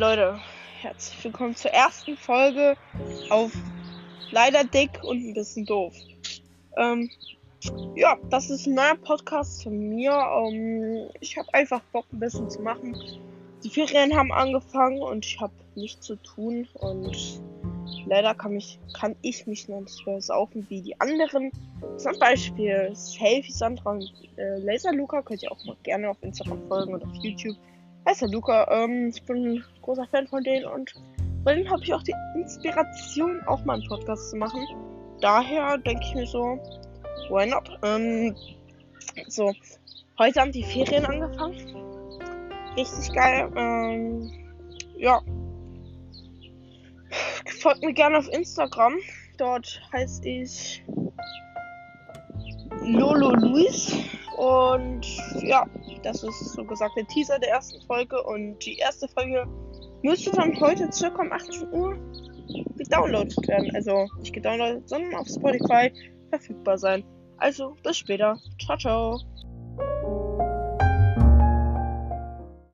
Leute, herzlich willkommen zur ersten Folge auf Leider dick und ein bisschen doof. Ähm, ja, das ist ein neuer Podcast von mir. Ähm, ich habe einfach Bock, ein bisschen zu machen. Die Ferien haben angefangen und ich habe nichts zu tun und leider kann, mich, kann ich mich nicht so saufen wie die anderen. Zum Beispiel Selfie Sandra und äh, Laser Luca könnt ihr auch mal gerne auf Instagram folgen und auf YouTube. Heißt Luca, ähm, ich bin ein großer Fan von denen und bei denen habe ich auch die Inspiration, auch mal einen Podcast zu machen. Daher denke ich mir so, why not? Ähm, so, heute haben die Ferien angefangen. Richtig geil. Ähm, ja. Folgt mir gerne auf Instagram. Dort heiße ich Lolo Luis. Und ja, das ist so gesagt der Teaser der ersten Folge. Und die erste Folge müsste dann heute circa um 18 Uhr gedownloadet werden. Also nicht gedownloadet, sondern auf Spotify verfügbar sein. Also bis später. Ciao, ciao.